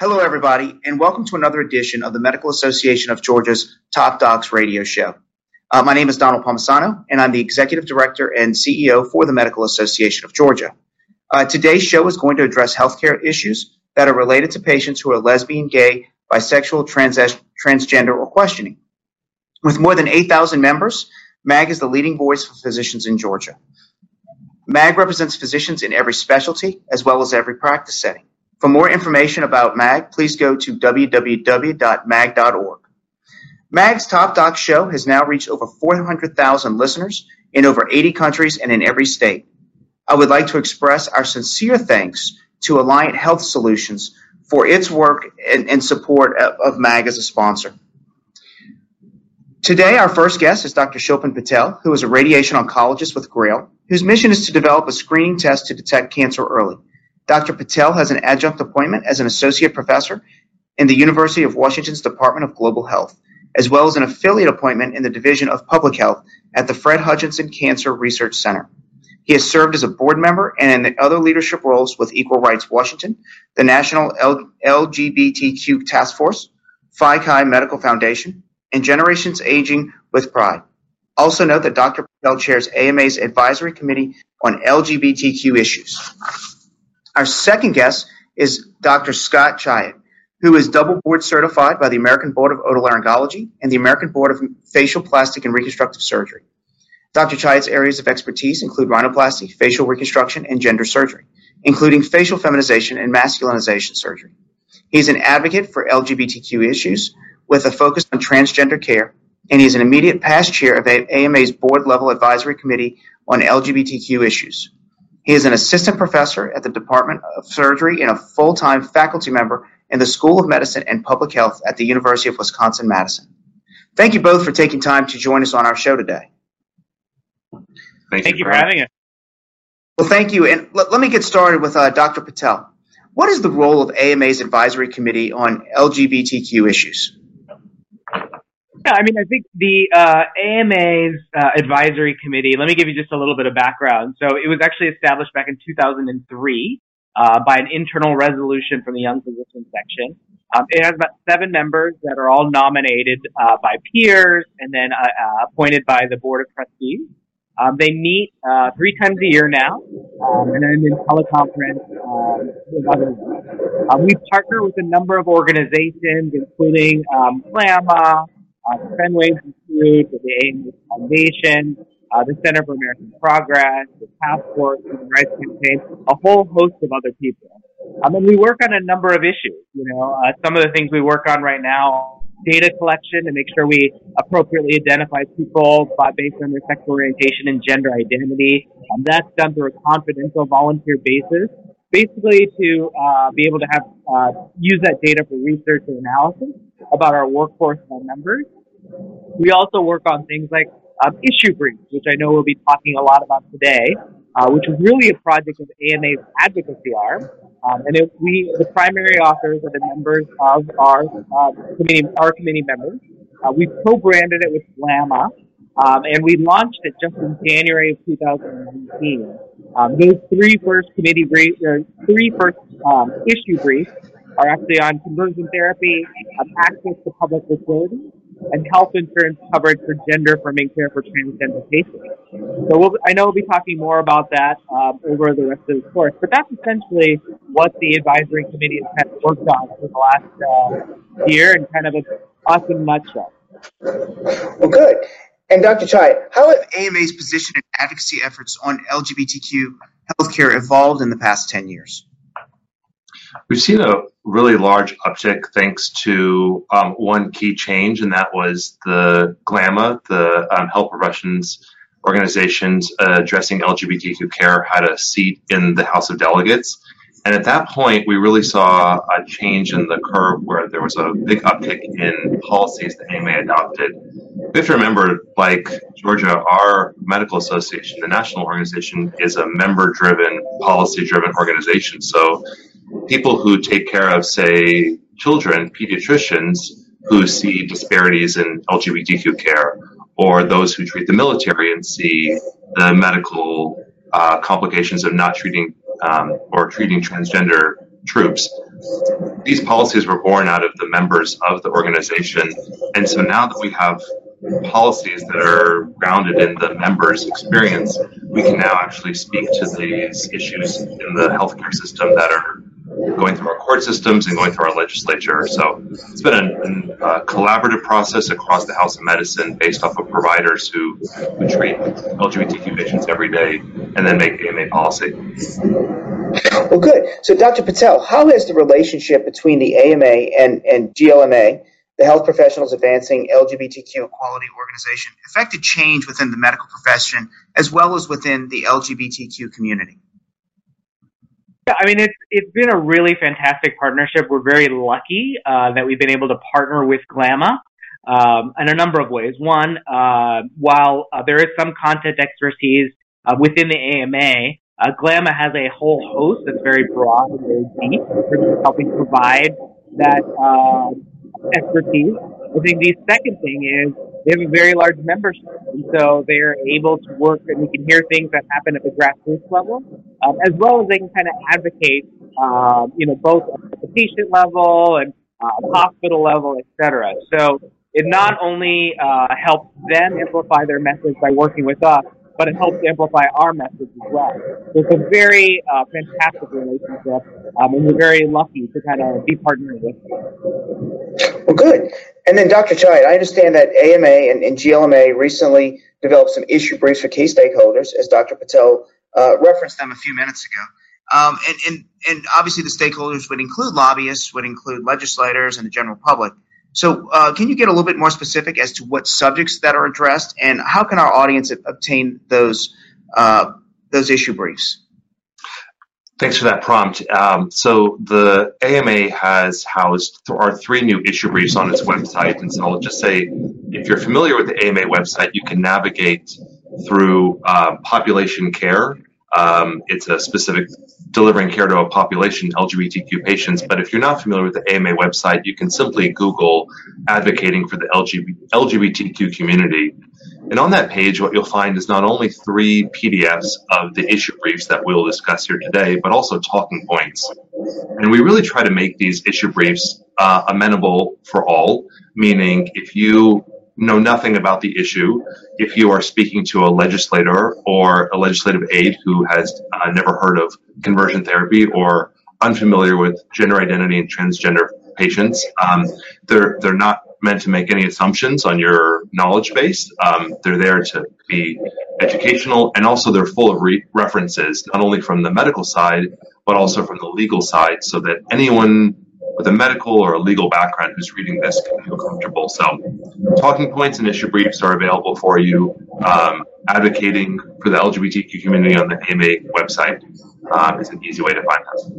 Hello, everybody, and welcome to another edition of the Medical Association of Georgia's Top Docs radio show. Uh, my name is Donald Palmisano, and I'm the Executive Director and CEO for the Medical Association of Georgia. Uh, today's show is going to address healthcare issues that are related to patients who are lesbian, gay, bisexual, trans- transgender, or questioning. With more than 8,000 members, MAG is the leading voice for physicians in Georgia. MAG represents physicians in every specialty as well as every practice setting. For more information about MAG, please go to www.mag.org. MAG's Top Doc show has now reached over 400,000 listeners in over 80 countries and in every state. I would like to express our sincere thanks to Alliant Health Solutions for its work and, support of MAG as a sponsor. Today, our first guest is Dr. Shilpen Patel, who is a radiation oncologist with GRAIL, whose mission is to develop a screening test to detect cancer early. Dr. Patel has an adjunct appointment as an associate professor in the University of Washington's Department of Global Health, as well as an affiliate appointment in the Division of Public Health at the Fred Hutchinson Cancer Research Center. He has served as a board member and in other leadership roles with Equal Rights Washington, the National LGBTQ Task Force, Phi Chi Medical Foundation, and Generations Aging with Pride. Also note that Dr. Patel chairs AMA's Advisory Committee on LGBTQ issues. Our second guest is Dr. Scott Chaiet, who is double board certified by the American Board of Otolaryngology and the American Board of Facial Plastic and Reconstructive Surgery. Dr. Chaiet's areas of expertise include rhinoplasty, facial reconstruction, and gender surgery, including facial feminization and masculinization surgery. He is an advocate for LGBTQ issues with a focus on transgender care, and he is an immediate past chair of AMA's board level advisory committee on LGBTQ issues. He is an assistant professor at the Department of Surgery and a full-time faculty member in the School of Medicine and Public Health at the University of Wisconsin-Madison. Thank you both for taking time to join us on our show today. Thank, thank you, for having us. Well, thank you. And let, let me get started with uh, Dr. Patel. What is the role of AMA's advisory committee on LGBTQ issues? Yeah, I mean, I think the uh, AMA's uh, advisory committee, let me give you just a little bit of background. So it was actually established back in 2003 uh, by an internal resolution from the Young Physicians section. Um, it has about seven members that are all nominated uh, by peers and then uh, uh, appointed by the board of trustees. Um, they meet three times a year now, um, and then in teleconference um, with others. Um, we partner with a number of organizations, including um, uh, the Fenway Institute, the Foundation, uh, the Center for American Progress, the Task Force, Human Rights Campaign, a whole host of other people. Um, and we work on a number of issues. You know, uh, some of the things we work on right now, data collection to make sure we appropriately identify people by, based on their sexual orientation and gender identity. Um, that's done through a confidential volunteer basis, basically to uh, be able to have uh, use that data for research and analysis about our workforce and our members. We also work on things like um, issue briefs, which I know we'll be talking a lot about today, uh, which is really a project of AMA's advocacy arm. Um, and it, we, the primary authors are the members of our uh, committee, our committee members. Uh, we co-branded it with GLMA, um, and we launched it just in January of 2019. Um, those three first committee briefs, three first um, issue briefs, are actually on conversion therapy, um, access to public facilities, and health insurance coverage for gender affirming care for transgender patients. So we'll, I know we'll be talking more about that um, over the rest of the course, but that's essentially what the advisory committee has kind of worked on for the last uh, year and kind of a awesome nutshell. Well, good. And Dr. Chai, how have AMA's position and advocacy efforts on LGBTQ healthcare evolved in the past 10 years? We've seen a really large uptick thanks to um, one key change, and that was the GLMA, the um, health professions organizations uh, addressing LGBTQ care, had a seat in the House of Delegates. And at that point, we really saw a change in the curve where there was a big uptick in policies that AMA adopted. We have to remember, like Georgia, our medical association, the national organization, is a member driven, policy driven organization. So people who take care of, say, children, pediatricians who see disparities in LGBTQ care, or those who treat the military and see the medical uh, complications of not treating um, or treating transgender troops. these policies were born out of the members of the organization. And so now that we have policies that are grounded in the members' experience, we can now actually speak to these issues in the healthcare system that are going through our court systems and going through our legislature. So it's been a, a uh, collaborative process across the House of Medicine based off of providers who, who treat LGBTQ patients every day and then make AMA policy. Well, good. So, Dr. Patel, how has the relationship between the AMA and, and GLMA, the Health Professionals Advancing LGBTQ Equality Organization, affected change within the medical profession as well as within the LGBTQ community? I mean, it's it's been a really fantastic partnership. We're very lucky uh, that we've been able to partner with GLMA um, in a number of ways. One, uh, while uh, there is some content expertise uh, within the AMA, uh, has a whole host that's very broad and very deep helping provide that uh, expertise. I think the second thing is they have a very large membership, and so they are able to work and we can hear things that happen at the grassroots level, um, as well as they can kind of advocate, um, you know, both at the patient level and uh, hospital level, et cetera. So it not only uh, helps them amplify their message by working with us, but it helps amplify our message as well. So it's a very uh, fantastic relationship, um, and we're very lucky to kind of be partnering with them. Well, good. And then, Dr. Chaiet, I understand that AMA and, and GLMA recently developed some issue briefs for key stakeholders, as Dr. Patel uh, referenced them a few minutes ago. Um, and, and, and obviously, the stakeholders would include lobbyists, would include legislators, and the general public. So, uh, can you get a little bit more specific as to what subjects that are addressed, and how can our audience obtain those uh, those issue briefs? Thanks for that prompt. Um, so the AMA has housed th- our three new issue briefs on its website, and so I'll just say, if you're familiar with the AMA website, you can navigate through uh, population care um, it's a specific delivering care to a population, LGBTQ patients. But if you're not familiar with the AMA website, you can simply Google advocating for the LGBTQ community. And on that page, what you'll find is not only three PDFs of the issue briefs that we'll discuss here today, but also talking points. And we really try to make these issue briefs uh, amenable for all, meaning if you know nothing about the issue, if you are speaking to a legislator or a legislative aide who has uh, never heard of conversion therapy or unfamiliar with gender identity and transgender patients, um, they're they're not meant to make any assumptions on your knowledge base. Um, they're there to be educational, and also they're full of re- references, not only from the medical side but also from the legal side, so that anyone with a medical or a legal background who's reading this can feel comfortable. So, talking points and issue briefs are available for you. Um, advocating for the LGBTQ community on the AMA website um, is an easy way to find us.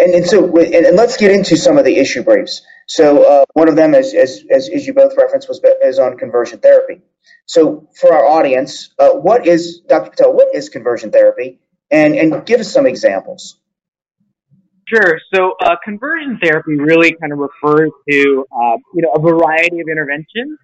And, and so, and, and, let's get into some of the issue briefs. So, uh, one of them, as, as, as, as, you both referenced, was is on conversion therapy. So, for our audience, uh, what is Dr. Patel? What is conversion therapy? And and give us some examples. Sure. So uh, conversion therapy really kind of refers to uh, you know a variety of interventions,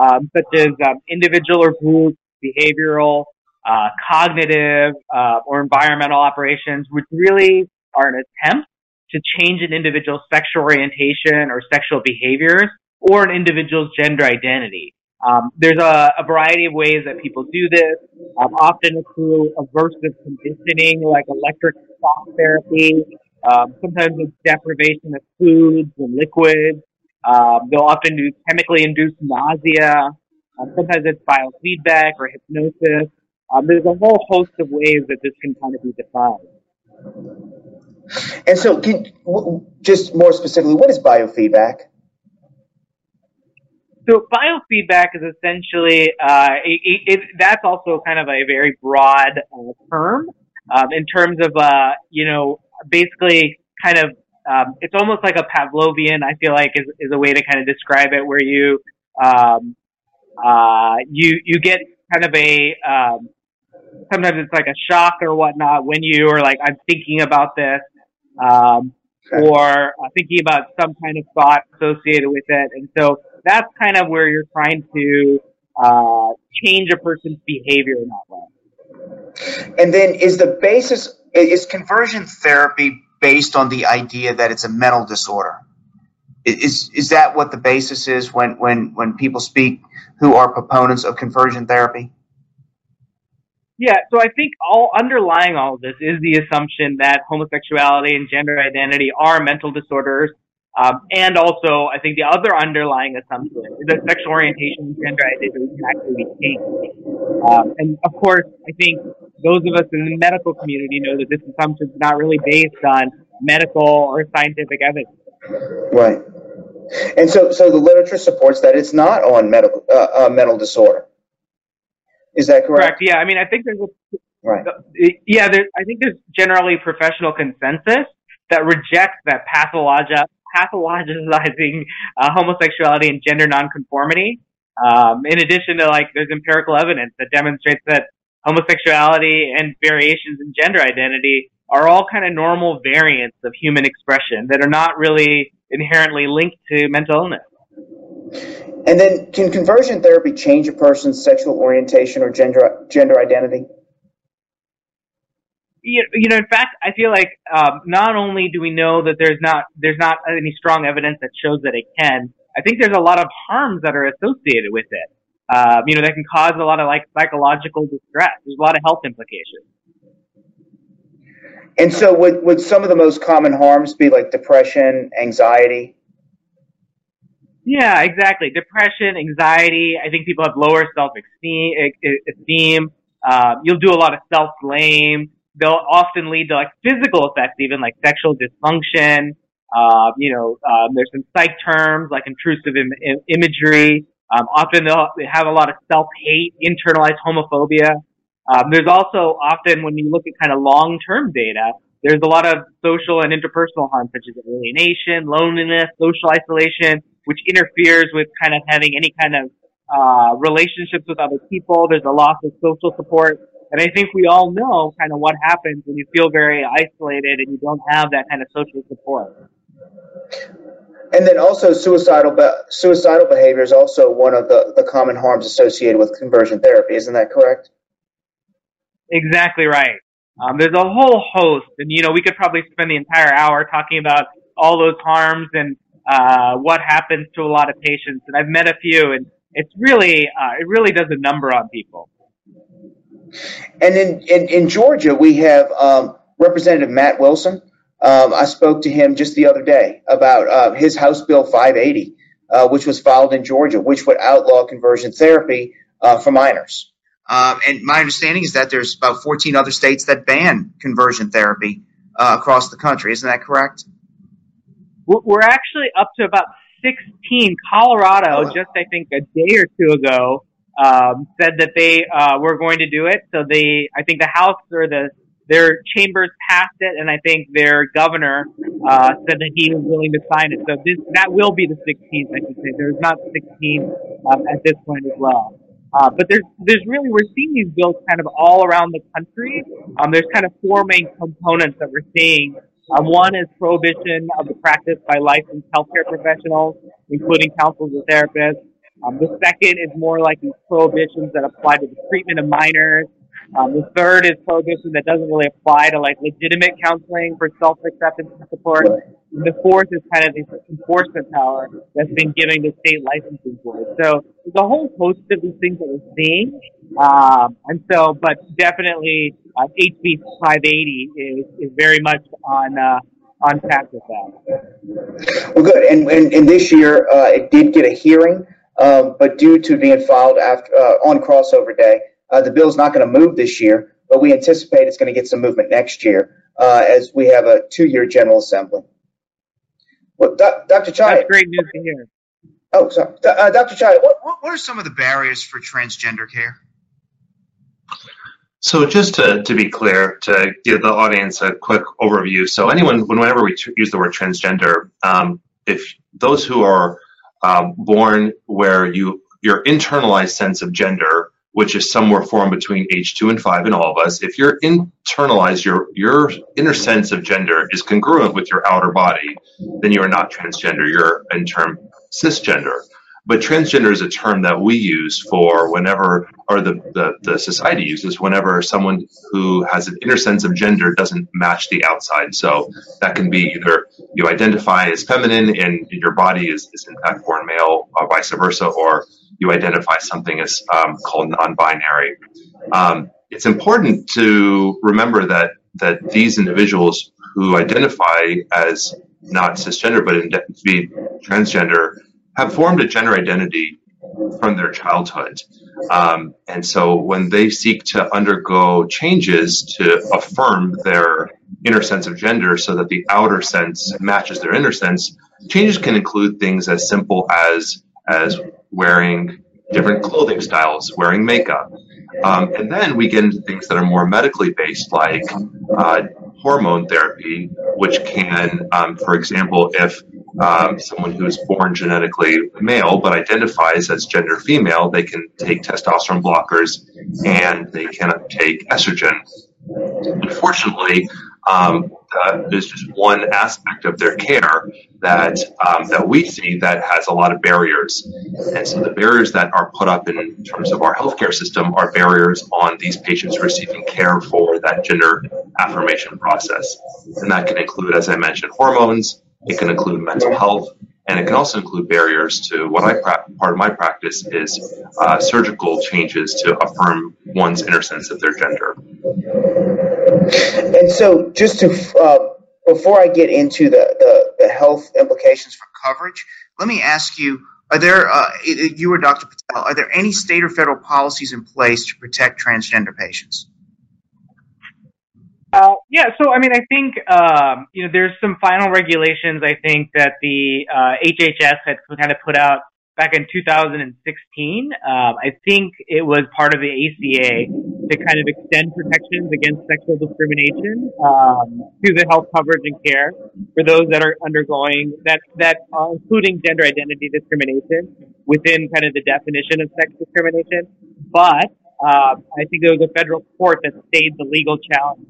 um, such as um, individual or group behavioral, uh, cognitive, uh, or environmental operations, which really are an attempt to change an individual's sexual orientation or sexual behaviors or an individual's gender identity. Um, there's a, a, variety of ways that people do this, um, often through aversive conditioning like electric shock therapy, um, sometimes it's deprivation of foods and liquids. Um, they'll often do chemically induced nausea. Um, sometimes it's biofeedback or hypnosis. Um, there's a whole host of ways that this can kind of be defined. And so, can, just more specifically, what is biofeedback? So biofeedback is essentially uh, it, it, that's also kind of a very broad uh, term um, in terms of uh, you know basically kind of um, it's almost like a Pavlovian. I feel like is, is a way to kind of describe it, where you um, uh, you you get kind of a um, sometimes it's like a shock or whatnot when you are like I'm thinking about this um, okay. or uh, thinking about some kind of thought associated with it, and so that's kind of where you're trying to uh, change a person's behavior in that way. And then is the basis is conversion therapy based on the idea that it's a mental disorder. Is is that what the basis is when when when people speak who are proponents of conversion therapy? Yeah, so I think all underlying all of this is the assumption that homosexuality and gender identity are mental disorders. Um, and also, I think the other underlying assumption is that sexual orientation and gender identity can actually be changed. Um, and of course, I think those of us in the medical community know that this assumption is not really based on medical or scientific evidence. Right. And so, so the literature supports that it's not on medical uh, uh, mental disorder. Is that correct? Correct. Yeah. I mean, I think there's a, right. Yeah, there, I think there's generally professional consensus that rejects that pathologi- pathologizing uh, homosexuality and gender nonconformity. Um, in addition to like, there's empirical evidence that demonstrates that homosexuality and variations in gender identity are all kind of normal variants of human expression that are not really inherently linked to mental illness. And then, can conversion therapy change a person's sexual orientation or gender gender identity? You, you know, in fact, I feel like um, not only do we know that there's not there's not any strong evidence that shows that it can. I think there's a lot of harms that are associated with it. Um, you know, that can cause a lot of like psychological distress. There's a lot of health implications. And so, would would some of the most common harms be like depression, anxiety? Yeah, exactly. Depression, anxiety. I think people have lower self esteem. Uh, you'll do a lot of self blame. They'll often lead to like physical effects, even like sexual dysfunction. Uh, you know, um, there's some psych terms like intrusive Im- Im- imagery. Um, often they'll have a lot of self hate, internalized homophobia. Um, there's also often when you look at kind of long term data, there's a lot of social and interpersonal harm such as alienation, loneliness, social isolation, which interferes with kind of having any kind of uh, relationships with other people. There's a loss of social support. And I think we all know kind of what happens when you feel very isolated and you don't have that kind of social support. And then also suicidal be- suicidal behavior is also one of the, the common harms associated with conversion therapy. Isn't that correct? Exactly right. Um, there's a whole host, and you know we could probably spend the entire hour talking about all those harms and uh, what happens to a lot of patients. And I've met a few, and it's really uh, it really does a number on people. And in in, in Georgia, we have um, Representative Matt Wilson. Um, I spoke to him just the other day about uh, his House Bill 580, uh, which was filed in Georgia, which would outlaw conversion therapy uh, for minors. Um, and my understanding is that there's about 14 other states that ban conversion therapy uh, across the country. Isn't that correct? We're actually up to about 16. Colorado, just I think a day or two ago, um, said that they uh, were going to do it. So they, I think the House or the their chambers passed it, and I think their governor uh, said that he was willing to sign it. So this that will be the 16th. I should say there's not 16 um, at this point as well. Uh, but there's there's really we're seeing these bills kind of all around the country. Um, there's kind of four main components that we're seeing. Um, one is prohibition of the practice by licensed healthcare professionals, including counselors and therapists. Um, the second is more like these prohibitions that apply to the treatment of minors. Um, the third is prohibition that doesn't really apply to like legitimate counseling for self-acceptance and support. And the fourth is kind of the enforcement power that's been given to state licensing boards. So there's a whole host of these things that we're seeing. Um, and so, but definitely uh, HB 580 is, is very much on uh, on track with that. Well, good. And, and, and this year uh, it did get a hearing, um, but due to being filed after uh, on crossover day, uh, the is not going to move this year, but we anticipate it's going to get some movement next year uh, as we have a two-year General Assembly. Well, Dr. Chai. That's great news to hear. Oh, sorry. Uh, Dr. Chai, what, what are some of the barriers for transgender care? So just to, to be clear, to give the audience a quick overview. So anyone, whenever we use the word transgender, um, if those who are um, born where you your internalized sense of gender which is somewhere formed between age two and five in all of us, if you're internalized, your your inner sense of gender is congruent with your outer body, then you are not transgender. You're in term cisgender. But transgender is a term that we use for whenever, or the, the, the society uses whenever someone who has an inner sense of gender doesn't match the outside. So that can be either you identify as feminine and your body is, is in fact born male, or vice versa, or you identify something as um, called non-binary. Um, it's important to remember that that these individuals who identify as not cisgender but in be transgender have formed a gender identity from their childhood. Um, and so when they seek to undergo changes to affirm their inner sense of gender so that the outer sense matches their inner sense, changes can include things as simple as as wearing different clothing styles, wearing makeup. Um, and then we get into things that are more medically based, like uh, hormone therapy, which can, um, for example, if um, someone who is born genetically male but identifies as gender female, they can take testosterone blockers and they cannot take estrogen. Unfortunately, um, uh, there's just one aspect of their care that um, that we see that has a lot of barriers, and so the barriers that are put up in terms of our healthcare system are barriers on these patients receiving care for that gender affirmation process, and that can include, as I mentioned, hormones. It can include mental health, and it can also include barriers to what I pra- part of my practice is uh, surgical changes to affirm one's inner sense of their gender. And so, just to uh, before I get into the, the, the health implications for coverage, let me ask you: Are there uh, you or Dr. Patel? Are there any state or federal policies in place to protect transgender patients? Uh, yeah, so I mean, I think um, you know there's some final regulations. I think that the uh, HHS had kind of put out back in 2016. Um, I think it was part of the ACA to kind of extend protections against sexual discrimination um, to the health coverage and care for those that are undergoing that that uh, including gender identity discrimination within kind of the definition of sex discrimination. But uh, I think there was a federal court that stayed the legal challenge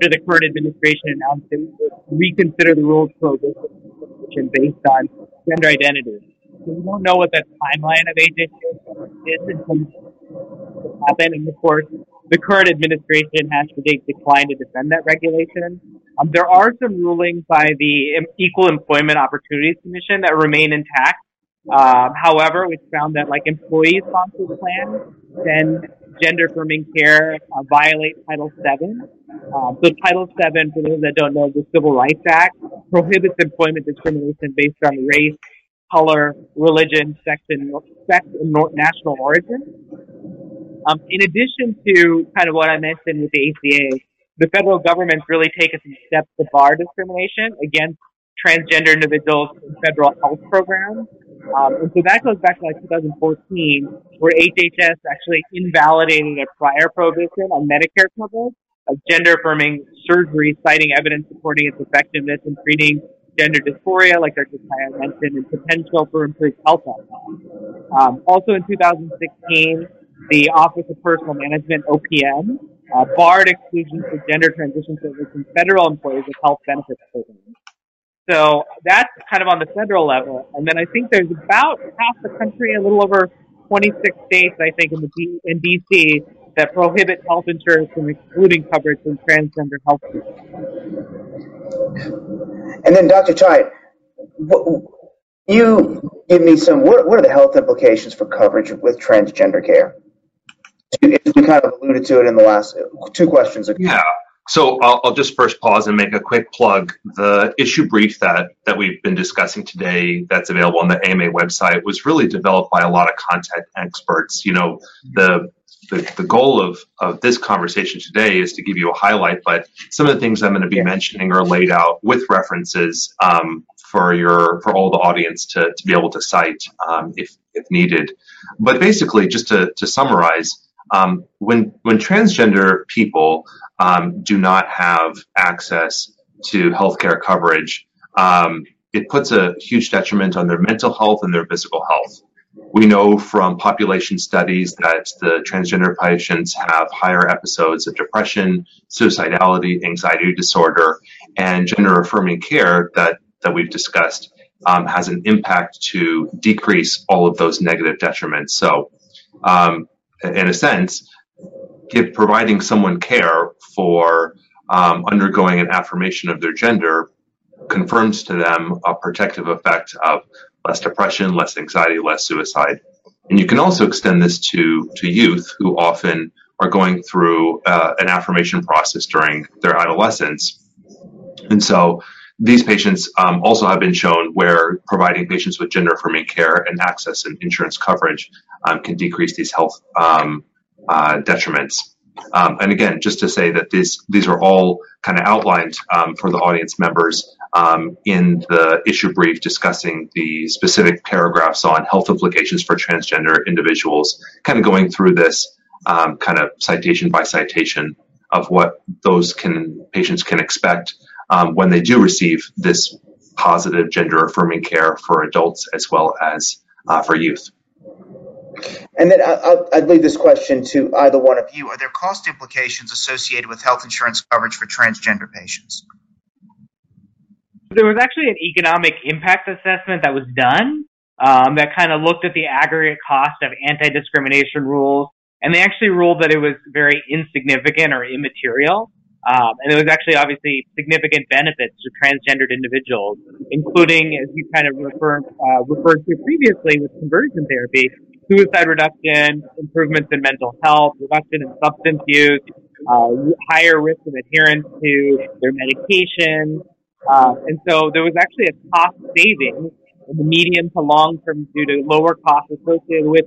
after the current administration announced it would reconsider the rules prohibition based on gender identity. So we don't know what that timeline of HHS is in terms of happen. And of course, the current administration has to decline to defend that regulation. Um, there are some rulings by the Equal Employment Opportunities Commission that remain intact. Um, however, we found that like employee sponsored plans then gender affirming care uh, violate Title VII. Um, so Title VII, for those that don't know, the Civil Rights Act prohibits employment discrimination based on race, color, religion, sex, and, sex and national origin. Um, in addition to kind of what I mentioned with the ACA, the federal government's really taken some steps to bar discrimination against transgender individuals in federal health programs. Um, and so that goes back to like 2014, where HHS actually invalidated a prior prohibition on Medicare coverage of gender affirming surgery, citing evidence supporting its effectiveness in treating gender dysphoria, like Dr. Kaya mentioned, and potential for improved health outcomes. Um, also in 2016, the Office of Personnel Management, OPM, uh, barred exclusions for gender transition services from federal employees of health benefits programs. So that's kind of on the federal level. And then I think there's about half the country, a little over 26 states, I think, in the D- in DC that prohibit health insurance from excluding coverage from transgender health care. And then, Dr. Chai, you give me some. What, what are the health implications for coverage with transgender care? We kind of alluded to it in the last uh, two questions ago. Yeah. So I'll, I'll, just first pause and make a quick plug. The issue brief that that we've been discussing today, that's available on the AMA website, was really developed by a lot of content experts. You know, the the, the goal of, of this conversation today is to give you a highlight, but some of the things I'm going to be mentioning are laid out with references um, for your for all the audience to, to be able to cite um, if if needed. But basically, just to, to summarize, um, when when transgender people um, do not have access to healthcare coverage, um, it puts a huge detriment on their mental health and their physical health. We know from population studies that the transgender patients have higher episodes of depression, suicidality, anxiety disorder, and gender affirming care that, that we've discussed um, has an impact to decrease all of those negative detriments. So, um, in a sense, give, providing someone care for um, undergoing an affirmation of their gender confirms to them a protective effect of less depression, less anxiety, less suicide. And you can also extend this to, to youth who often are going through uh, an affirmation process during their adolescence. And so these patients um, also have been shown where providing patients with gender affirming care and access and insurance coverage um, can decrease these health um, uh, detriments. Um, and again, just to say that these these are all kind of outlined um, for the audience members um, in the issue brief discussing the specific paragraphs on health implications for transgender individuals, kind of going through this um, kind of citation by citation of what those can patients can expect when they do receive this positive gender affirming care for adults as well as uh, for youth. And then I'll, I'd leave this question to either one of you. Are there cost implications associated with health insurance coverage for transgender patients? There was actually an economic impact assessment that was done um, that kind of looked at the aggregate cost of anti discrimination rules, and they actually ruled that it was very insignificant or immaterial. Um, and there was actually obviously significant benefits to transgendered individuals, including, as you kind of referred, uh, referred to previously with conversion therapy, suicide reduction, improvements in mental health, reduction in substance use, uh, higher risk of adherence to their medication. Uh, and so there was actually a cost saving in the medium to long term due to lower costs associated with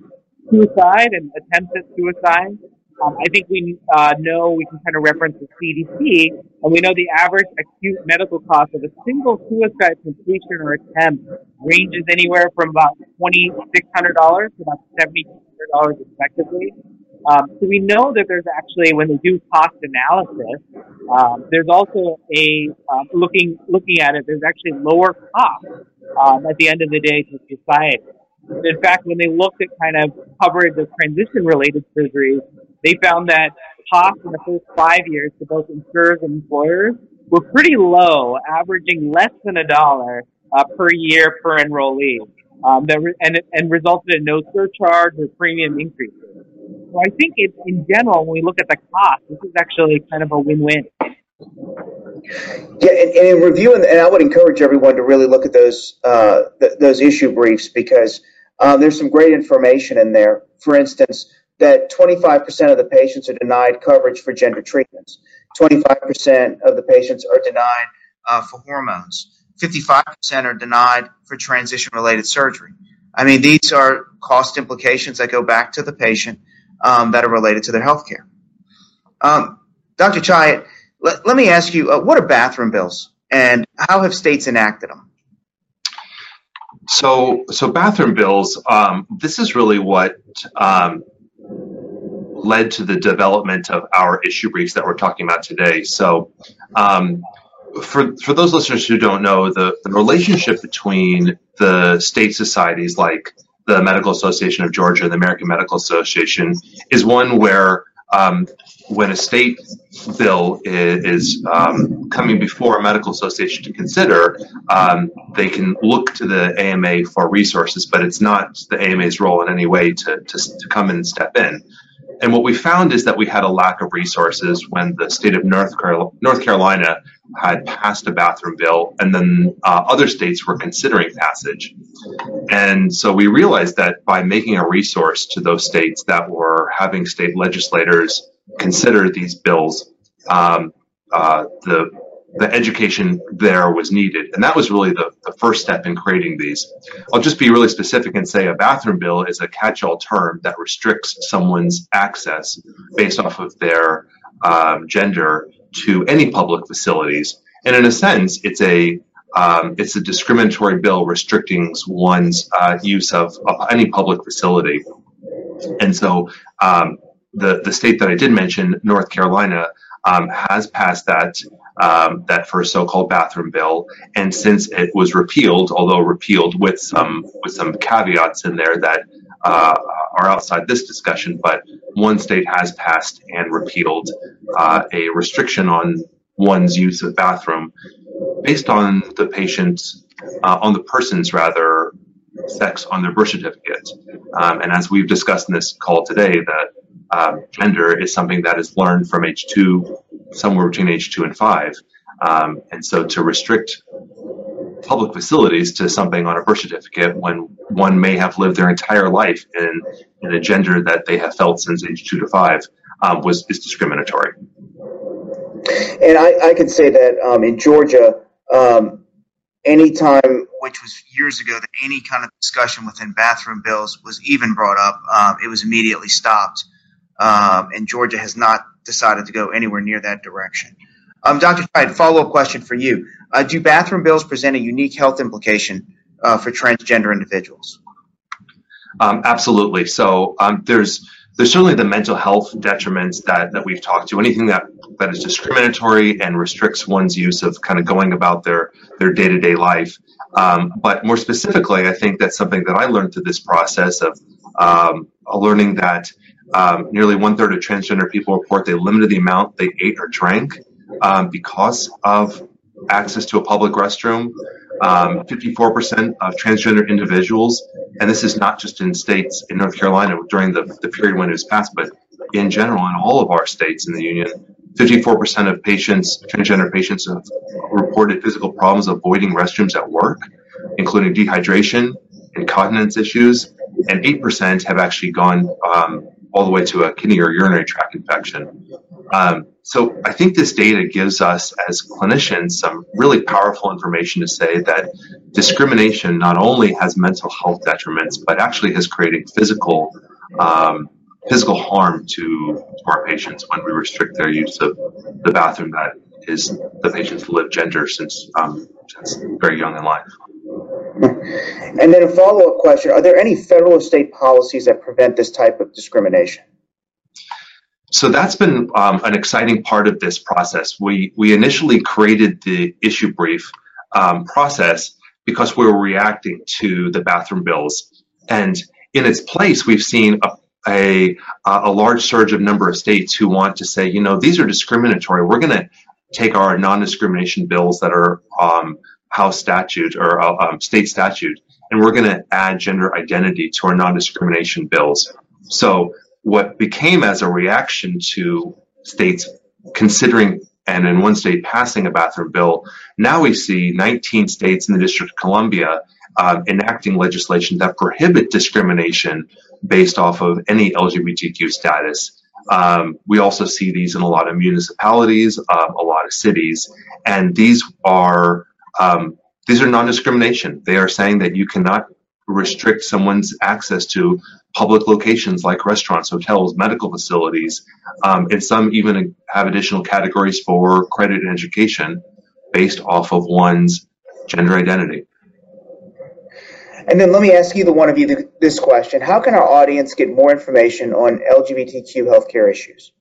suicide and attempts at suicide. Um, I think we uh, know we can kind of reference the CDC, and we know the average acute medical cost of a single suicide completion or attempt ranges anywhere from about twenty six hundred dollars to about seventy hundred dollars, respectively. Um, so we know that there's actually, when they do cost analysis, um, there's also a um, looking looking at it. There's actually lower cost um, at the end of the day to society. In fact, when they looked at kind of coverage of transition related surgeries, they found that costs in the first five years to both insurers and employers were pretty low, averaging less than a dollar uh, per year per enrollee, um, that re- and, and resulted in no surcharge or premium increases. So I think it, in general, when we look at the cost, this is actually kind of a win-win. Yeah, and, and in reviewing, and I would encourage everyone to really look at those uh, th- those issue briefs because um, there's some great information in there. For instance, that 25% of the patients are denied coverage for gender treatments. 25% of the patients are denied uh, for hormones. 55% are denied for transition related surgery. I mean, these are cost implications that go back to the patient um, that are related to their health care. Um, Dr. Chai, let, let, me ask you uh, what are bathroom bills and how have states enacted them? So, so bathroom bills. Um, this is really what um, led to the development of our issue briefs that we're talking about today. So, um, for for those listeners who don't know, the, the relationship between the state societies like the Medical Association of Georgia and the American Medical Association is one where um, when a state bill is, um, coming before a medical association to consider, um, they can look to the AMA for resources, but it's not the AMA's role in any way to, to, to come and step in. And what we found is that we had a lack of resources when the state of North, Carol- North Carolina had passed a bathroom bill, and then uh, other states were considering passage. And so we realized that by making a resource to those states that were having state legislators consider these bills, um, uh, the the education there was needed. And that was really the, the first step in creating these. I'll just be really specific and say a bathroom bill is a catch all term that restricts someone's access based off of their um, gender to any public facilities. And in a sense, it's a um, it's a discriminatory bill restricting one's uh, use of, of, any public facility. And so um, the the state that I did mention, North Carolina, um, has passed that um, that first so-called bathroom bill, and since it was repealed, although repealed with some with some caveats in there that uh, are outside this discussion, but one state has passed and repealed uh, a restriction on one's use of bathroom based on the patient's uh, on the person's rather sex on their birth certificate. Um, and as we've discussed in this call today, that um, gender is something that is learned from age two, somewhere between age two and five. Um, and so to restrict public facilities to something on a birth certificate when one may have lived their entire life in, in a gender that they have felt since age two to five um, was is discriminatory. And I, I could say that um, in Georgia, um, anytime, which was years ago, that any kind of discussion within bathroom bills was even brought up, um, it was immediately stopped. Um, and Georgia has not decided to go anywhere near that direction. Um, Dr. Scheid, follow up question for you. Uh, do bathroom bills present a unique health implication uh, for transgender individuals? Um, absolutely. So um, there's there's certainly the mental health detriments that, that we've talked to. Anything that, that is discriminatory and restricts one's use of kind of going about their their day to day life. Um, but more specifically, I think that's something that I learned through this process of um, learning that um, nearly one third of transgender people report they limited the amount they ate or drank um, because of access to a public restroom. Um, 54% of transgender individuals, and this is not just in states in North Carolina during the, the period when it was passed, but in general in all of our states in the union, 54% of patients, transgender patients, have reported physical problems avoiding restrooms at work, including dehydration, incontinence issues, and 8% have actually gone um, all the way to a kidney or urinary tract infection. Um, so I think this data gives us as clinicians some really powerful information to say that discrimination not only has mental health detriments, but actually has created physical um, physical harm to, our patients when we restrict their use of the bathroom that is the patient's lived gender since um, since very young in life. And then a follow up question Are there any federal or state policies that prevent this type of discrimination? So that's been um, an exciting part of this process. We, we initially created the issue brief um, process because we were reacting to the bathroom bills. And in its place, we've seen a, a, a large surge of number of states who want to say, you know, these are discriminatory. We're going to take our non-discrimination bills that are um, House statute or uh, um, state statute, and we're going to add gender identity to our non-discrimination bills. So what became as a reaction to states considering and in one state passing a bathroom bill, now we see 19 states in the District of Columbia um, enacting legislation that prohibit discrimination based off of any LGBTQ status. Um, we also see these in a lot of municipalities, um, a lot of cities, and these are um, these are non-discrimination. They are saying that you cannot restrict someone's access to public locations like restaurants, hotels, medical facilities, um, and some even have additional categories for credit and education based off of one's gender identity. And then let me ask either one of you this question. How can our audience get more information on LGBTQ healthcare issues?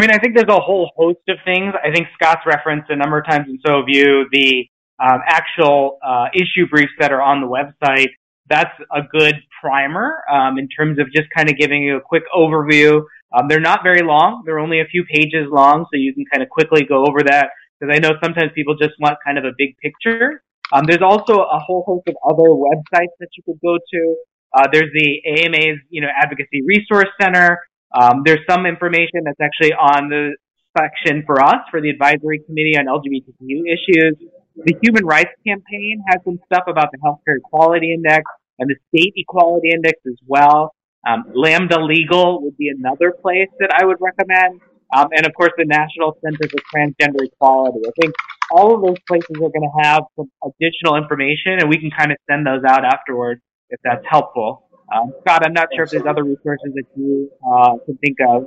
I mean, I think there's a whole host of things. I think Scott's referenced a number of times, and so have you, the um, actual uh, issue briefs that are on the website. That's a good primer um, in terms of just kind of giving you a quick overview. Um, they're not very long. They're only a few pages long, so you can kind of quickly go over that because I know sometimes people just want kind of a big picture. Um, there's also a whole host of other websites that you could go to. Uh, there's the AMA's, you know, Advocacy Resource Center. Um, there's some information that's actually on the section for us for the Advisory Committee on LGBTQ issues. The Human Rights Campaign has some stuff about the Healthcare Equality Index and the State Equality Index as well. Um, Lambda Legal would be another place that I would recommend. Um, and of course, the National Center for Transgender Equality. I think all of those places are going to have some additional information, and we can kind of send those out afterwards if that's helpful. Um, Scott, I'm not sure if there's other resources that you uh, can think of.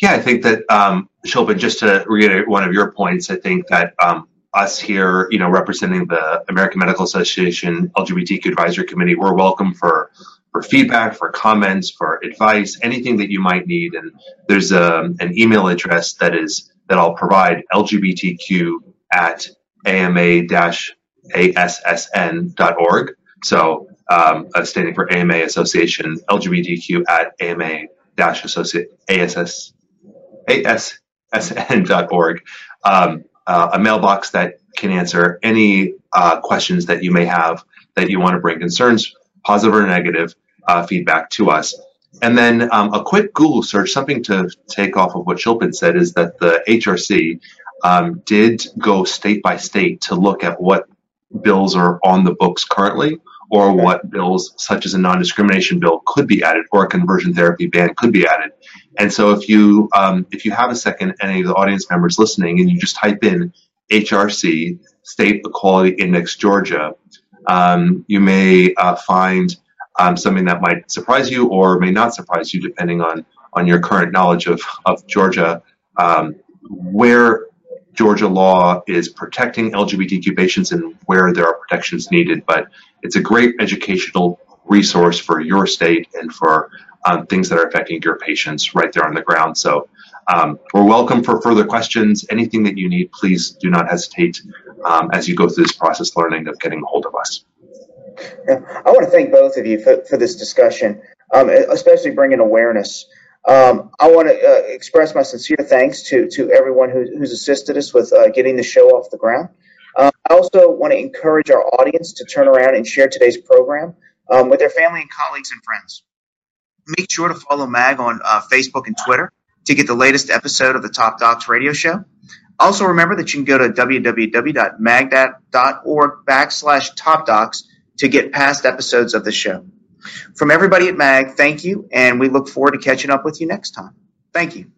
Yeah, I think that, um, Shilpen, just to reiterate one of your points, I think that um, us here, you know, representing the American Medical Association LGBTQ Advisory Committee, we're welcome for for feedback, for comments, for advice, anything that you might need. And there's a, um, an email address that is that I'll provide LGBTQ at ama-assn.org. So um, standing for AMA Association, LGBTQ at AMA dash associate ASS ASSN.org. Um, uh, a mailbox that can answer any uh, questions that you may have that you want to bring concerns, positive or negative, uh, feedback to us. And then um, a quick Google search, something to take off of what Shilpen said, is that the HRC um, did go state by state to look at what bills are on the books currently or what bills such as a non-discrimination bill could be added or a conversion therapy ban could be added and so if you um, if you have a second any of the audience members listening and you just type in hrc state equality index georgia um, you may uh, find um, something that might surprise you or may not surprise you depending on on your current knowledge of of georgia um, where Georgia law is protecting LGBTQ patients and where there are protections needed. But it's a great educational resource for your state and for um, things that are affecting your patients right there on the ground. So um, we're welcome for further questions. Anything that you need, please do not hesitate um, as you go through this process learning of getting a hold of us. Yeah, I want to thank both of you for, for this discussion, um, especially bringing awareness. Um, I want to uh, express my sincere thanks to to everyone who, who's assisted us with uh, getting the show off the ground. Uh, I also want to encourage our audience to turn around and share today's program um, with their family and colleagues and friends. Make sure to follow MAG on uh, Facebook and Twitter to get the latest episode of the Top Docs radio show. Also, remember that you can go to www.mag.org backslash Top Docs to get past episodes of the show. From everybody at MAG, thank you, and we look forward to catching up with you next time. Thank you.